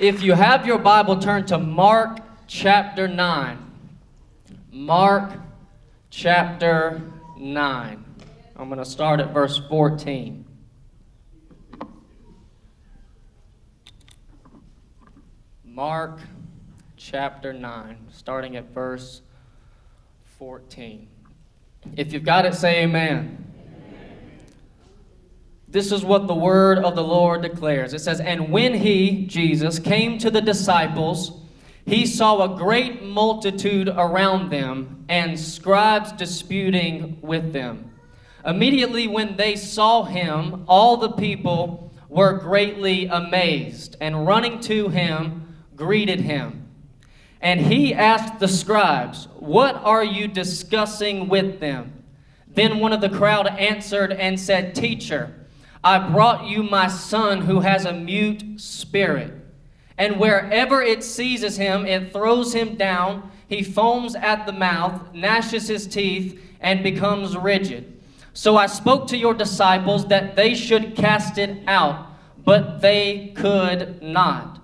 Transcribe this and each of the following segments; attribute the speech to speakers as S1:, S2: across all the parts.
S1: If you have your Bible, turn to Mark chapter 9. Mark chapter 9. I'm going to start at verse 14. Mark chapter 9, starting at verse 14. If you've got it, say amen. This is what the word of the Lord declares. It says, And when he, Jesus, came to the disciples, he saw a great multitude around them and scribes disputing with them. Immediately when they saw him, all the people were greatly amazed, and running to him, greeted him. And he asked the scribes, What are you discussing with them? Then one of the crowd answered and said, Teacher, I brought you my son who has a mute spirit. And wherever it seizes him, it throws him down. He foams at the mouth, gnashes his teeth, and becomes rigid. So I spoke to your disciples that they should cast it out, but they could not.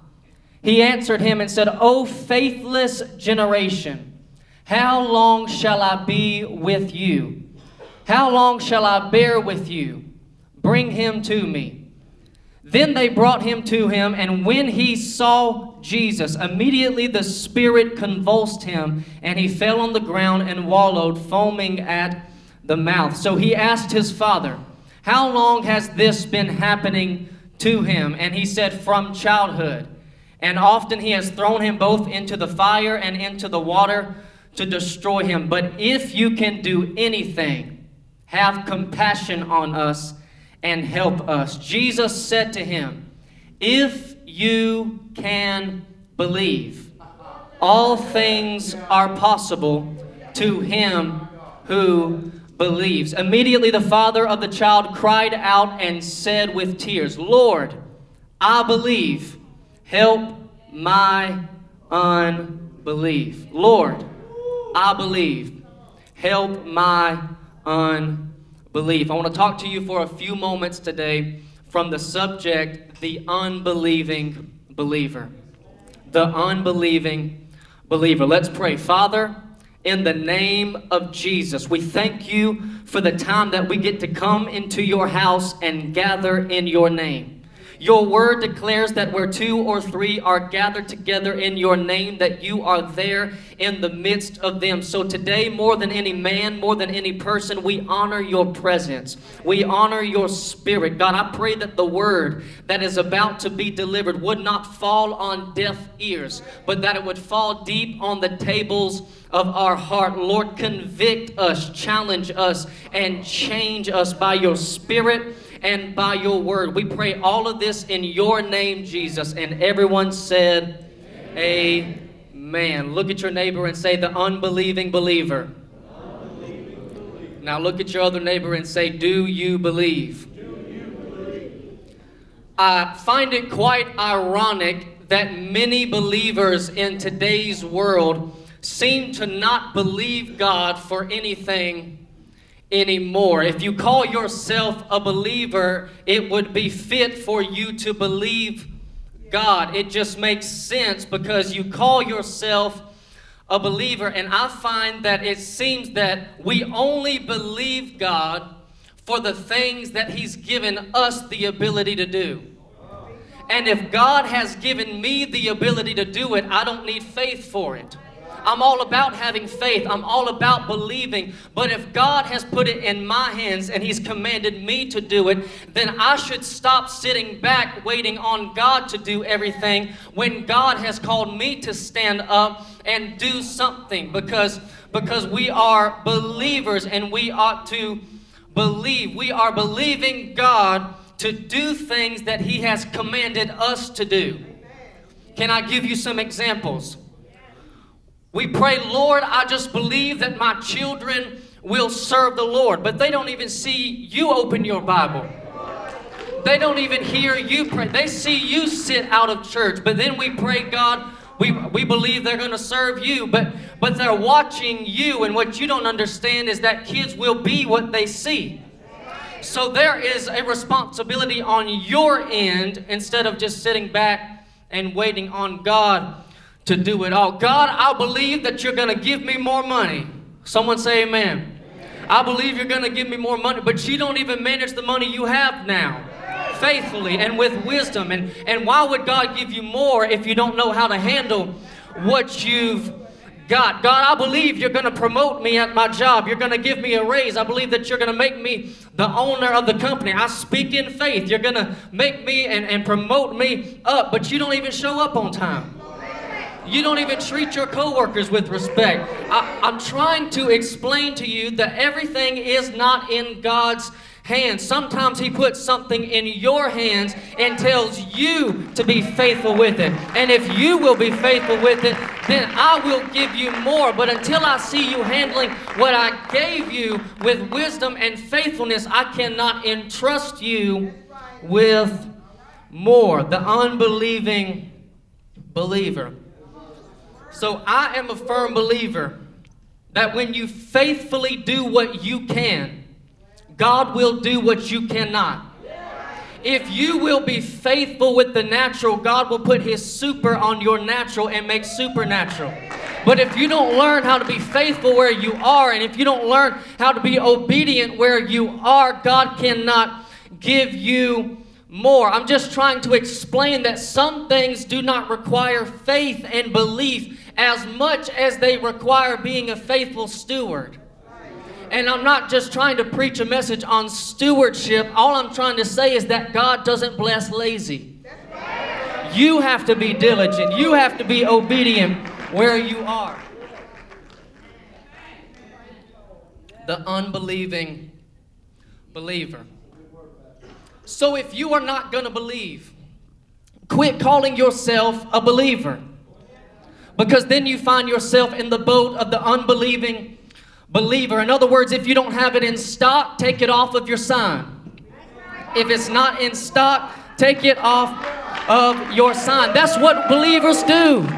S1: He answered him and said, O faithless generation, how long shall I be with you? How long shall I bear with you? Bring him to me. Then they brought him to him, and when he saw Jesus, immediately the Spirit convulsed him, and he fell on the ground and wallowed, foaming at the mouth. So he asked his father, How long has this been happening to him? And he said, From childhood. And often he has thrown him both into the fire and into the water to destroy him. But if you can do anything, have compassion on us and help us. Jesus said to him, If you can believe, all things are possible to him who believes. Immediately the father of the child cried out and said with tears, Lord, I believe, help my unbelief. Lord, I believe, help my unbelief belief. I want to talk to you for a few moments today from the subject, the unbelieving believer. The unbelieving believer. Let's pray. Father, in the name of Jesus, we thank you for the time that we get to come into your house and gather in your name. Your word declares that where two or three are gathered together in your name, that you are there in the midst of them. So today, more than any man, more than any person, we honor your presence. We honor your spirit. God, I pray that the word that is about to be delivered would not fall on deaf ears, but that it would fall deep on the tables of our heart. Lord, convict us, challenge us, and change us by your spirit and by your word. We pray all of this in your name, Jesus. And everyone said, Amen. Amen. Look at your neighbor and say, The unbelieving believer. Now look at your other neighbor and say, Do you believe? I find it quite ironic that many believers in today's world seem to not believe God for anything anymore. If you mm. call yourself a believer, it would be fit for you to believe God. It just makes sense because you call yourself a believer. And I find that it seems that we only believe God for the things that He's given us the ability to do. And if God has given me the ability to do it, I don't need faith for it. I'm all about having faith. I'm all about believing. But if God has put it in my hands and He's commanded me to do it, then I should stop sitting back waiting on God to do everything when God has called me to stand up and do something because because we are believers and we ought to believe. We are believing God to do things that He has commanded us to do. Can I give you some examples? We pray, Lord, I just believe that my children will serve the Lord. But they don't even see you open your Bible. They don't even hear you pray. They see you sit out of church. But then we pray, God, we, we believe they're going to serve you. But, but they're watching you. And what you don't understand is that kids will be what they see. So there is a responsibility on your end instead of just sitting back and waiting on God to do it all. God, I believe that you're going to give me more money. Someone say amen. I believe you're going to give me more money, but you don't even manage the money you have now faithfully and with wisdom. And, and why would God give you more if you don't know how to handle what you've got? God, I believe you're going to promote me at my job. You're going to give me a raise. I believe that you're going to make me the owner of the company. I speak in faith. You're going to make me and, and promote me up, but you don't even show up on time. You don't even treat your coworkers with respect. I, I'm trying to explain to you that everything is not in God's hands. Sometimes He puts something in your hands and tells you to be faithful with it. And if you will be faithful with it, then I will give you more. But until I see you handling what I gave you with wisdom and faithfulness, I cannot entrust you with more. The unbelieving believer. So I am a firm believer that when you faithfully do what you can, God will do what you cannot. If you will be faithful with the natural, God will put His super on your natural and make supernatural. But if you don't learn how to be faithful where you are, and if you don't learn how to be obedient where you are, God cannot give you more. I'm just trying to explain that some things do not require faith and belief as much as they require being a faithful steward. And I'm not just trying to preach a message on stewardship. All I'm trying to say is that God doesn't bless lazy. You have to be diligent. You have to be obedient where you are. The unbelieving believer. So if you are not going to believe, quit calling yourself a believer. Because then you find yourself in the boat of the unbelieving believer. In other words, if you don't have it in stock, take it off of your sign. If it's not in stock, take it off of your sign. That's what believers do.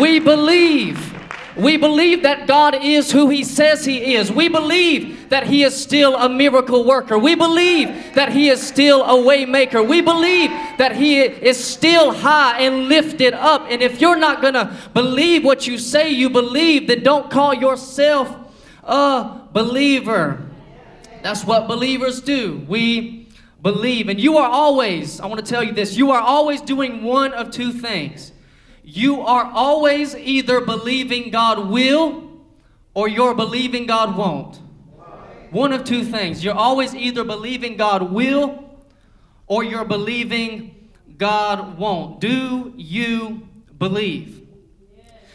S1: We believe. We believe that God is who He says He is. We believe that He is still a miracle worker. We believe that He is still a waymaker. We believe that He is still high and lifted up. And if you're not going to believe what you say you believe, then don't call yourself a believer. That's what believers do. We believe. And you are always, I want to tell you this, you are always doing one of two things. You are always either believing God will or you're believing God won't. One of two things. You're always either believing God will or you're believing God won't. Do you believe?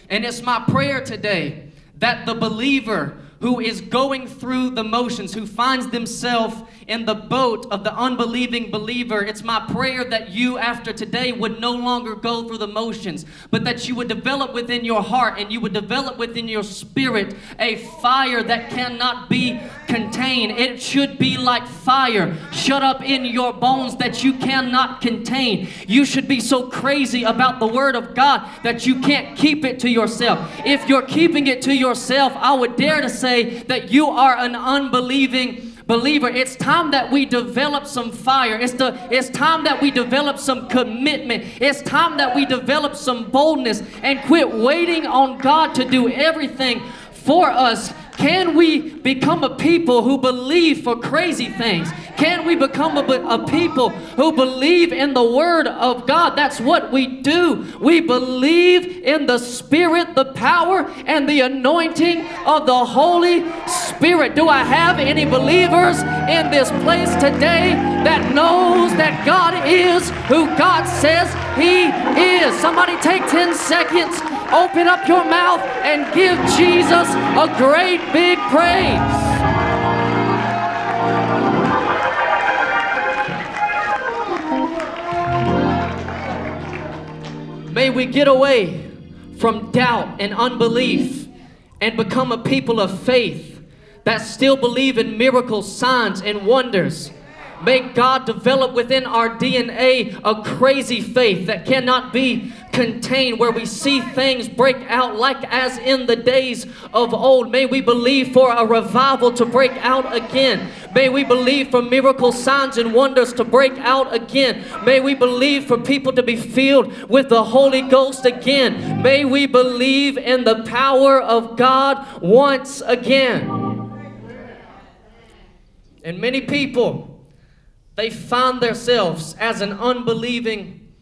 S1: And it's my prayer today that the believer who is going through the motions, who finds themselves in the boat of the unbelieving believer, it's my prayer that you, after today, would no longer go through the motions, but that you would develop within your heart and you would develop within your spirit a fire that cannot be contained. It should be like fire shut up in your bones that you cannot contain. You should be so crazy about the Word of God that you can't keep it to yourself. If you're keeping it to yourself, I would dare to say that you are an unbelieving believer, it's time that we develop some fire. It's, the, it's time that we develop some commitment. It's time that we develop some boldness and quit waiting on God to do everything for us. Can we become a people who believe for crazy things? Can we become a, a, people who believe in the Word of God? That's what we do. We believe in the Spirit, the power, and the anointing of the Holy Spirit. Do I have any believers in this place today that knows that God is who God says He is? Somebody take 10 seconds, open up your mouth, and give Jesus a great big praise. May we get away from doubt and unbelief and become a people of faith that still believe in miracles, signs, and wonders. May God develop within our DNA a crazy faith that cannot be contained, where we see things break out like as in the days of old. May we believe for a revival to break out again. May we believe for miracle signs and wonders to break out again. May we believe for people to be filled with the Holy Ghost again. May we believe in the power of God once again. And many people, they find themselves as an unbelieving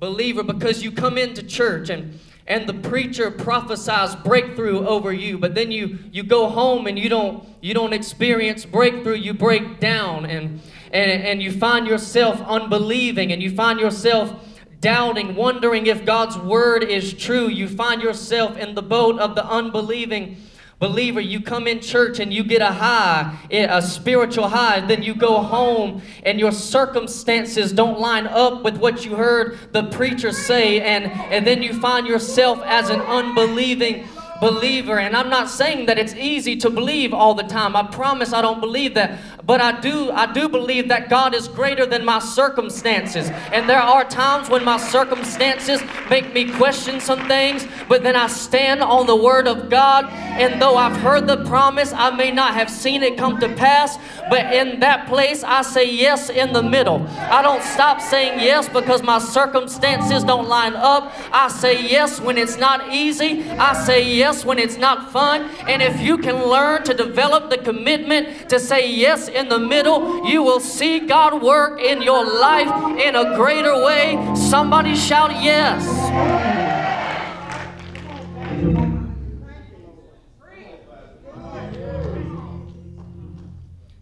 S1: believer because you come into church and and the preacher prophesies breakthrough over you but then you you go home and you don't you don't experience breakthrough. You break down and and, and you find yourself unbelieving and you find yourself doubting wondering if god's word is true. You find yourself in the boat of the unbelieving Believer, you come in church and you get a high, eh, a spiritual high, then you go home and your circumstances don't line up with what you heard the preacher say, and, and then you find yourself as an unbelieving believer. And I'm not saying that it's easy to believe all the time. I promise I don't believe that. But I do I do believe that God is greater than my circumstances. And there are times when my circumstances make me question some things, but then I stand on the word of God, and though I've heard the promise, I may not have seen it come to pass, but in that place I say yes in the middle. I don't stop saying yes because my circumstances don't line up. I say yes when it's not easy. I say yes when it's not fun. And if you can learn to develop the commitment to say yes in the middle, you will see God work in your life in a greater way. Somebody shout yes.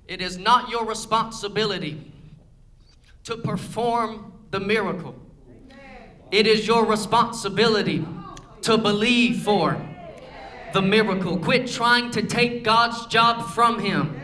S1: It is not your responsibility to perform the miracle. It is your responsibility to believe for the miracle. Quit trying to take God's job from Him.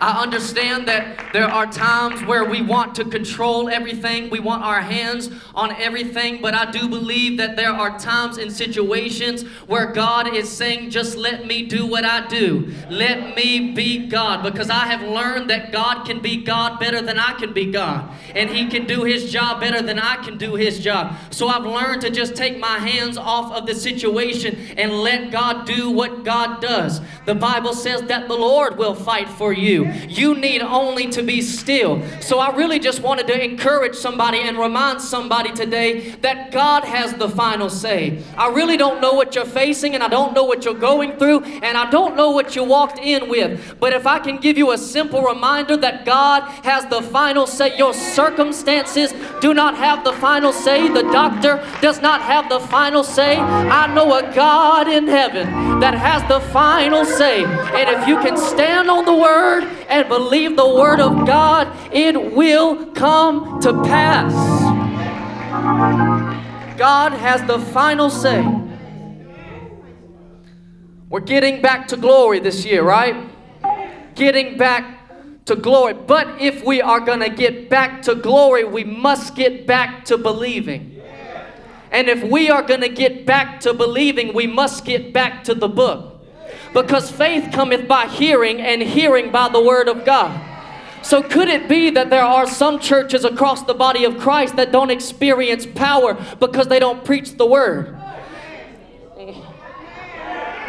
S1: I understand that there are times where we want to control everything, we want our hands on everything, but I do believe that there are times and situations where God is saying, just let me do what I do. Let me be God, because I have learned that God can be God better than I can be God, and He can do His job better than I can do His job. So I've learned to just take my hands off of the situation and let God do what God does. The Bible says that the Lord will fight for you. You need only to be still. So I really just wanted to encourage somebody and remind somebody today that God has the final say. I really don't know what you're facing and I don't know what you're going through and I don't know what you walked in with. But if I can give you a simple reminder that God has the final say, your circumstances do not have the final say, the doctor does not have the final say. I know a God in heaven that has the final say. And if you can stand on the word and believe the word of God, it will come to pass. God has the final say. We're getting back to glory this year, right? Getting back to glory. But if we are going to get back to glory, we must get back to believing. And if we are going to get back to believing, we must get back to the book. Because faith cometh by hearing, and hearing by the word of God. So, could it be that there are some churches across the body of Christ that don't experience power because they don't preach the word?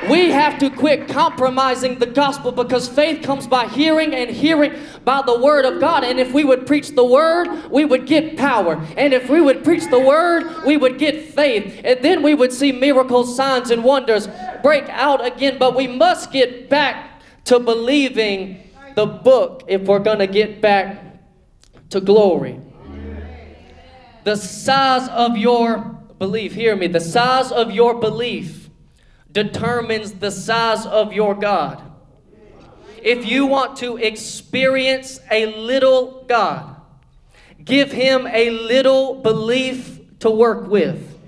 S1: We have to quit compromising the gospel because faith comes by hearing and hearing by the word of God. And if we would preach the word, we would get power. And if we would preach the word, we would get faith. And then we would see miracles, signs, and wonders break out again. But we must get back to believing the book if we're going to get back to glory. The size of your belief, hear me, the size of your belief determines the size of your God. If you want to experience a little God, give him a little belief to work with.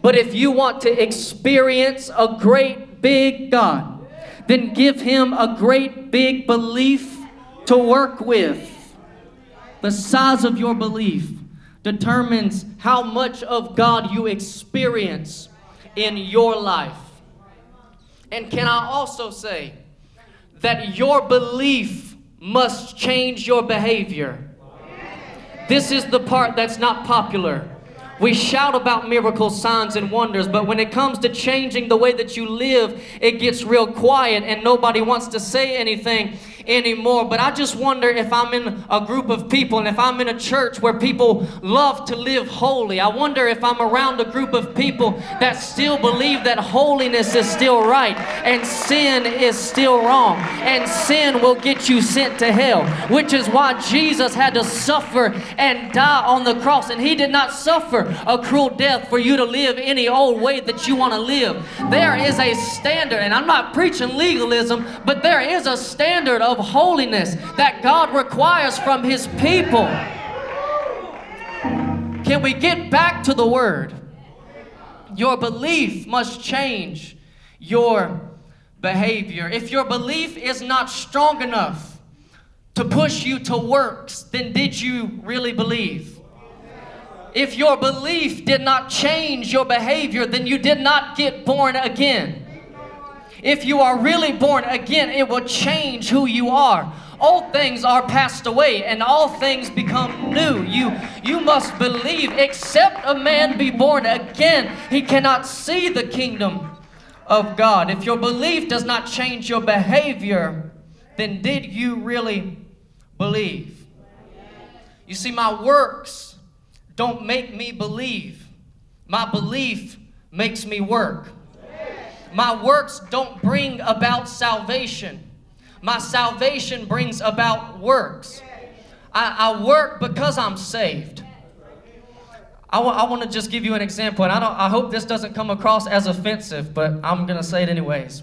S1: But if you want to experience a great big God, then give him a great big belief to work with. The size of your belief determines how much of God you experience in your life. And can I also say that your belief must change your behavior? This is the part that's not popular. We shout about miracles, signs, and wonders, but when it comes to changing the way that you live, it gets real quiet and nobody wants to say anything anymore. But I just wonder if I'm in a group of people and if I'm in a church where people love to live holy. I wonder if I'm around a group of people that still believe that holiness is still right and sin is still wrong and sin will get you sent to hell, which is why Jesus had to suffer and die on the cross. And he did not suffer a cruel death for you to live any old way that you want to live. There is a standard, and I'm not preaching legalism, but there is a standard of holiness that God requires from His people. Can we get back to the Word? Your belief must change your behavior. If your belief is not strong enough to push you to works, then did you really believe? If your belief did not change your behavior, then you did not get born again. If you are really born again, it will change who you are. Old things are passed away and all things become new. You, you must believe, except a man be born again, he cannot see the kingdom of God. If your belief does not change your behavior, then did you really believe? You see, my works don't make me believe, my belief makes me work. My works don't bring about salvation. My salvation brings about works. I, I work because I'm saved. I, w- I want to just give you an example, and I, don't, I hope this doesn't come across as offensive, but I'm going to say it anyways.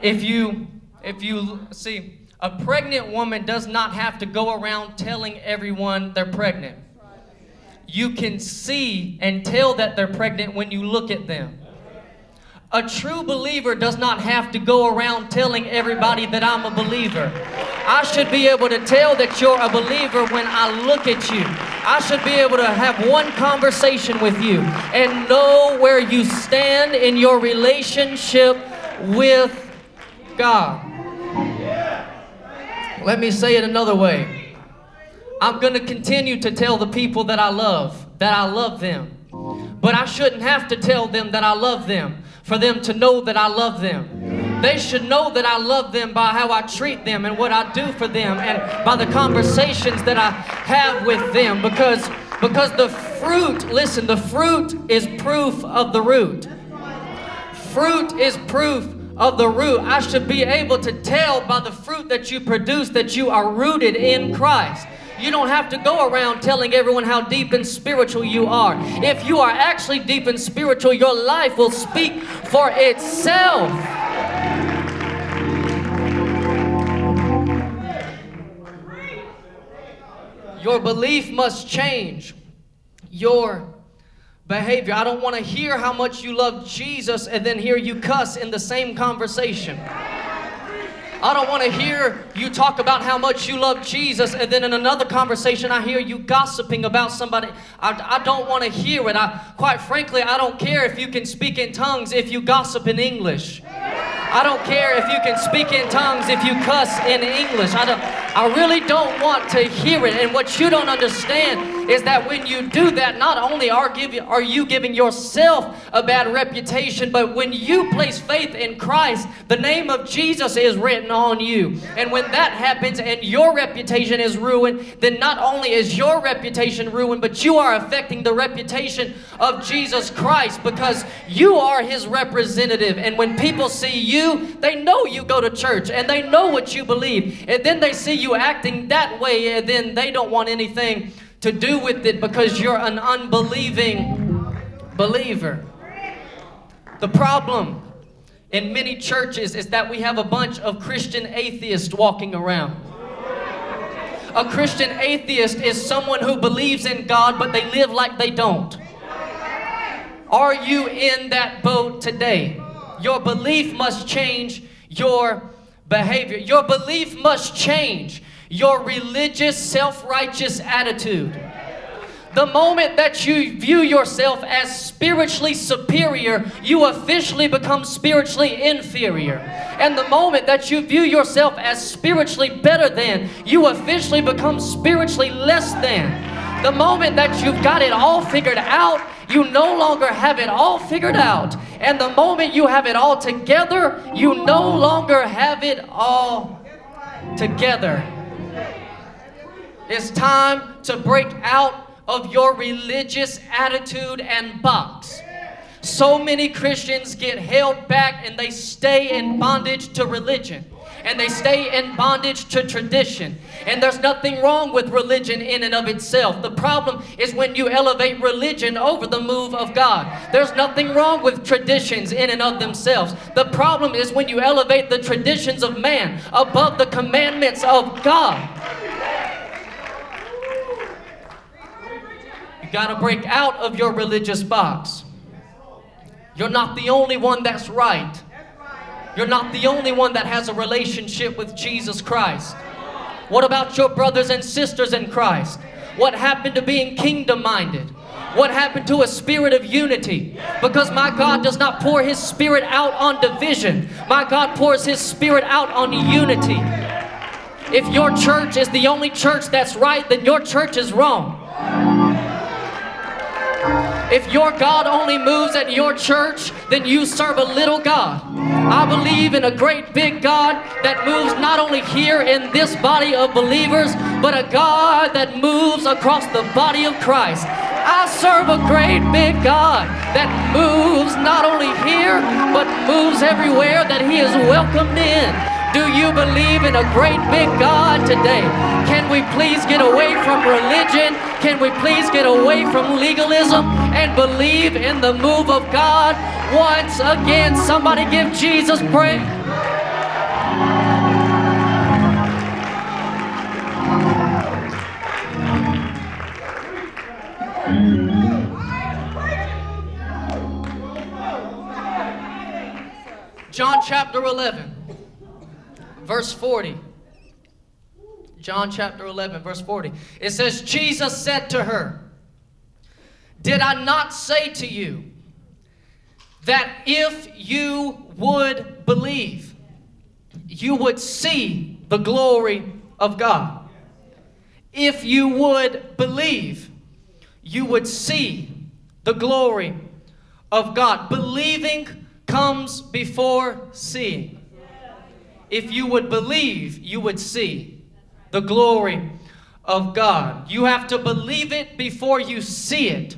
S1: If you, if you see, a pregnant woman does not have to go around telling everyone they're pregnant. You can see and tell that they're pregnant when you look at them. A true believer does not have to go around telling everybody that I'm a believer. I should be able to tell that you're a believer when I look at you. I should be able to have one conversation with you and know where you stand in your relationship with God. Let me say it another way. I'm going to continue to tell the people that I love that I love them. But I shouldn't have to tell them that I love them for them to know that I love them. They should know that I love them by how I treat them and what I do for them and by the conversations that I have with them because because the fruit, listen, the fruit is proof of the root. Fruit is proof of the root. I should be able to tell by the fruit that you produce that you are rooted in Christ. You don't have to go around telling everyone how deep and spiritual you are. If you are actually deep and spiritual, your life will speak for itself. Your belief must change your behavior. I don't want to hear how much you love Jesus and then hear you cuss in the same conversation. I don't want to hear you talk about how much you love Jesus, and then in another conversation, I hear you gossiping about somebody. I, I don't want to hear it. I, quite frankly, I don't care if you can speak in tongues if you gossip in English. I don't care if you can speak in tongues if you cuss in English. I, don't, I really don't want to hear it. And what you don't understand is that when you do that, not only are, give, are you giving yourself a bad reputation, but when you place faith in Christ, the name of Jesus is written on you. And when that happens and your reputation is ruined, then not only is your reputation ruined, but you are affecting the reputation of Jesus Christ because you are his representative. And when people see you, you, they know you go to church and they know what you believe. And then they see you acting that way, and then they don't want anything to do with it because you're an unbelieving believer. The problem in many churches is that we have a bunch of Christian atheists walking around. A Christian atheist is someone who believes in God, but they live like they don't. Are you in that boat today? Your belief must change your behavior. Your belief must change your religious, self righteous attitude. The moment that you view yourself as spiritually superior, you officially become spiritually inferior. And the moment that you view yourself as spiritually better than, you officially become spiritually less than. The moment that you've got it all figured out, you no longer have it all figured out. And the moment you have it all together, you no longer have it all together. It's time to break out of your religious attitude and box. So many Christians get held back and they stay in bondage to religion and they stay in bondage to tradition. And there's nothing wrong with religion in and of itself. The problem is when you elevate religion over the move of God. There's nothing wrong with traditions in and of themselves. The problem is when you elevate the traditions of man above the commandments of God. You got to break out of your religious box. You're not the only one that's right. You're not the only one that has a relationship with Jesus Christ. What about your brothers and sisters in Christ? What happened to being kingdom minded? What happened to a spirit of unity? Because my God does not pour His Spirit out on division, my God pours His Spirit out on unity. If your church is the only church that's right, then your church is wrong. If your God only moves at your church, then you serve a little God. I believe in a great big God that moves not only here in this body of believers, but a God that moves across the body of Christ. I serve a great big God that moves not only here, but moves everywhere that He is welcomed in. Do you believe in a great big God today? Can we please get away from religion? Can we please get away from legalism and believe in the move of God once again? Somebody give Jesus praise. John chapter 11 verse 40. John chapter 11, verse 40. It says, Jesus said to her, Did I not say to you that if you would believe, you would see the glory of God? If you would believe, you would see the glory of God. Believing comes before seeing. If you would believe, you would see the glory of God. You have to believe it before you see it.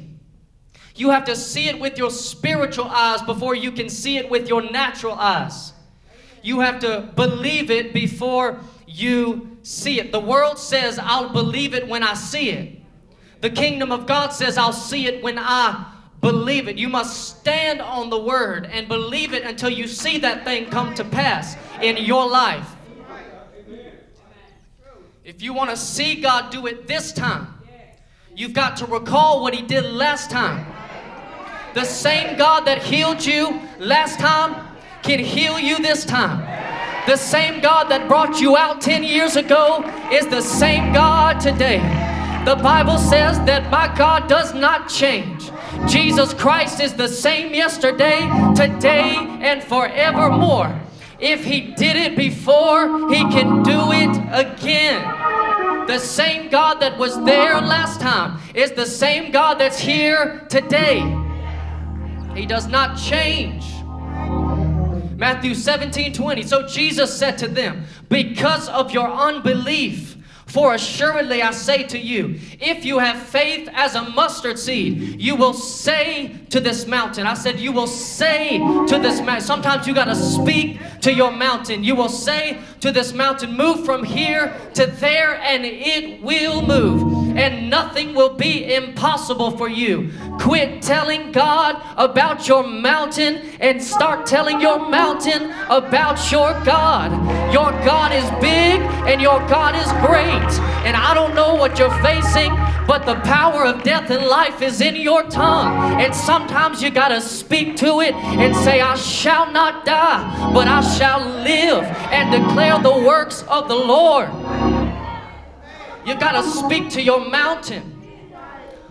S1: You have to see it with your spiritual eyes before you can see it with your natural eyes. You have to believe it before you see it. The world says, I'll believe it when I see it. The kingdom of God says, I'll see it when I believe it. You must stand on the word and believe it until you see that thing come to pass in your life. If you want to see God do it this time, you've got to recall what He did last time. The same God that healed you last time can heal you this time. The same God that brought you out 10 years ago is the same God today. The Bible says that my God does not change. Jesus Christ is the same yesterday, today, and forevermore. If He did it before, He can do it again. The same God that was there last time is the same God that's here today. He does not change. Matthew 17 20. So Jesus said to them, Because of your unbelief, for assuredly I say to you, if you have faith as a mustard seed, you will say to this mountain. I said, You will say to this mountain. Sometimes you got to speak to your mountain. You will say to this mountain, Move from here to there, and it will move. And nothing will be impossible for you. Quit telling God about your mountain and start telling your mountain about your God. Your God is big and your God is great. And I don't know what you're facing, but the power of death and life is in your tongue. And sometimes you got to speak to it and say, I shall not die, but I shall live and declare the works of the Lord. You got to speak to your mountain.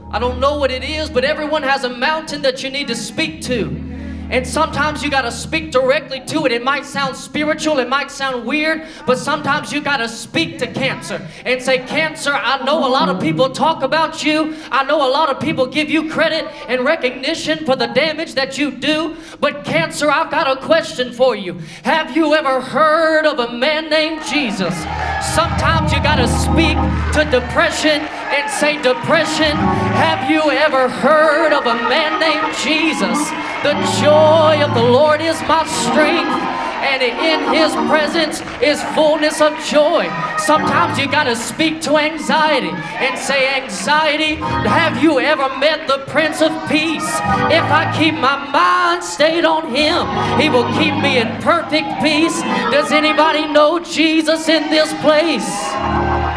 S1: I don't know what it is, but everyone has a mountain that you need to speak to. And sometimes you got to speak directly to it. It might sound spiritual, it might sound weird, but sometimes you got to speak to cancer and say, Cancer, I know a lot of people talk about you. I know a lot of people give you credit and recognition for the damage that you do. But, Cancer, I've got a question for you. Have you ever heard of a man named Jesus? Sometimes you got to speak to depression and say, Depression, have you ever heard of a man named Jesus? The joy of the Lord is my strength and in his presence is fullness of joy. Sometimes you got to speak to anxiety and say, Anxiety, have you ever met the Prince of Peace? If I keep my mind stayed on him, he will keep me in perfect peace. Does anybody know Jesus in this place?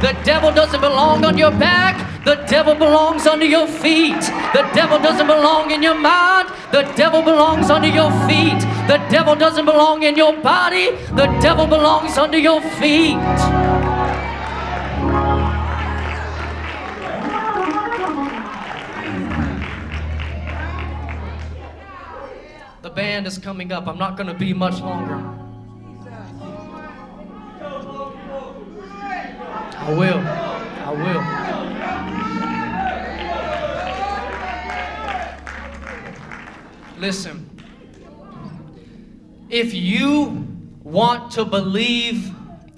S1: The devil doesn't belong on your back. The devil belongs under your feet. The devil doesn't belong in your mind. The devil belongs under your feet. The devil doesn't belong in your body. The devil belongs under your feet. The band is coming up. I'm not going to be much longer. I will. I will. Listen. If you want to believe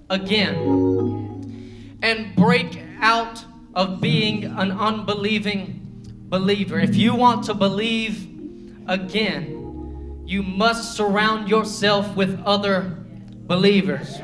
S1: again and break out of being an unbelieving believer, if you want to believe again, you must surround yourself with other believers.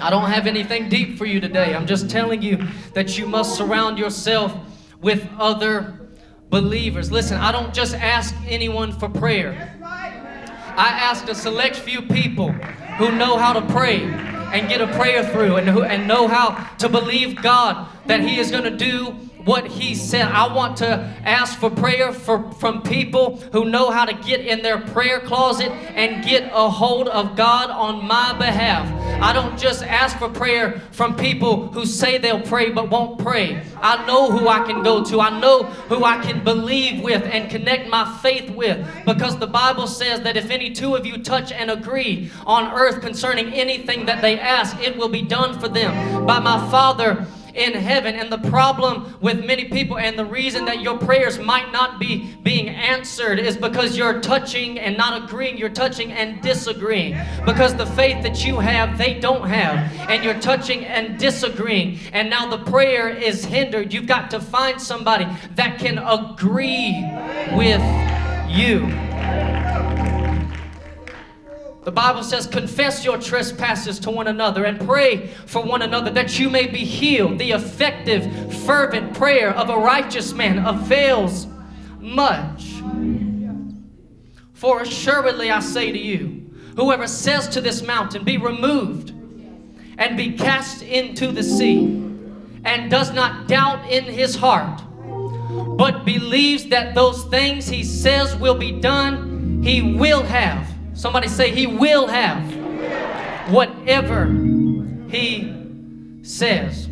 S1: I don't have anything deep for you today. I'm just telling you that you must surround yourself with other believers. Listen, I don't just ask anyone for prayer. I ask a select few people who know how to pray and get a prayer through and, who, and know how to believe God that He is going to do what he said. I want to ask for prayer for, from people who know how to get in their prayer closet and get a hold of God on my behalf. I don't just ask for prayer from people who say they'll pray but won't pray. I know who I can go to, I know who I can believe with and connect my faith with because the Bible says that if any two of you touch and agree on earth concerning anything that they ask, it will be done for them by my Father in heaven. And the problem with many people and the reason that your prayers might not be being answered is because you're touching and not agreeing. You're touching and disagreeing. Because the faith that you have, they don't have. And you're touching and disagreeing. And now the prayer is hindered. You've got to find somebody that can agree with you. The Bible says, confess your trespasses to one another and pray for one another that you may be healed. The effective, fervent prayer of a righteous man avails much. For assuredly I say to you, whoever says to this mountain, Be removed and be cast into the sea, and does not doubt in his heart, but believes that those things he says will be done, he will have Somebody say, He will have whatever He says.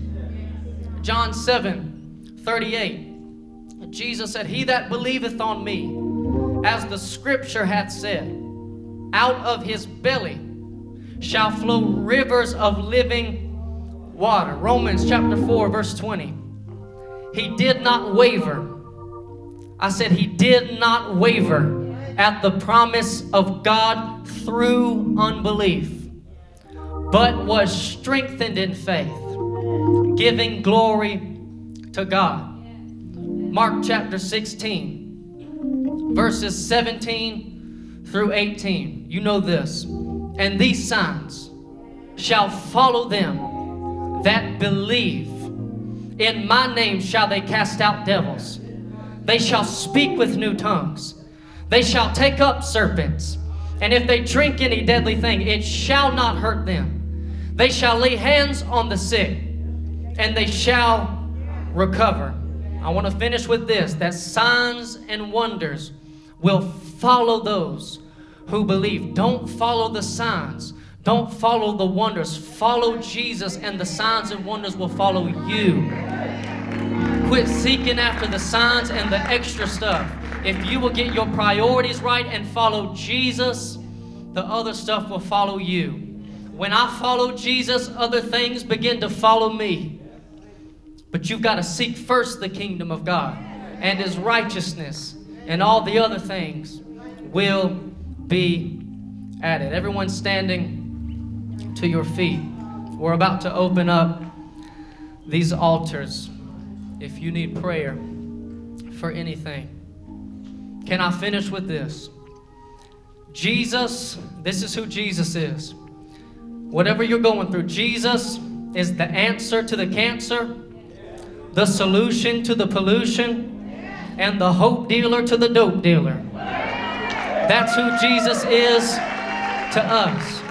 S1: John 7 38. Jesus said, He that believeth on me, as the scripture hath said, out of his belly shall flow rivers of living water. Romans chapter 4, verse 20. He did not waver. I said, He did not waver at the promise of God through unbelief, but was strengthened in faith, giving glory to God. Mark chapter 16, verses 17 through 18. You know this. And these signs shall follow them that believe. In my name shall they cast out devils. They shall speak with new tongues. They shall take up serpents, and if they drink any deadly thing, it shall not hurt them. They shall lay hands on the sick, and they shall recover. I want to finish with this that signs and wonders will follow those who believe. Don't follow the signs. Don't follow the wonders. Follow Jesus, and the signs and wonders will follow you. Quit seeking after the signs and the extra stuff. If you will get your priorities right and follow Jesus, the other stuff will follow you. When I follow Jesus, other things begin to follow me. But you've got to seek first the kingdom of God and his righteousness, and all the other things will be added. Everyone standing to your feet. We're about to open up these altars if you need prayer for anything. Can I finish with this? Jesus, this is who Jesus is. Whatever you're going through, Jesus is the answer to the cancer, the solution to the pollution, and the hope dealer to the dope dealer. That's who Jesus is to us.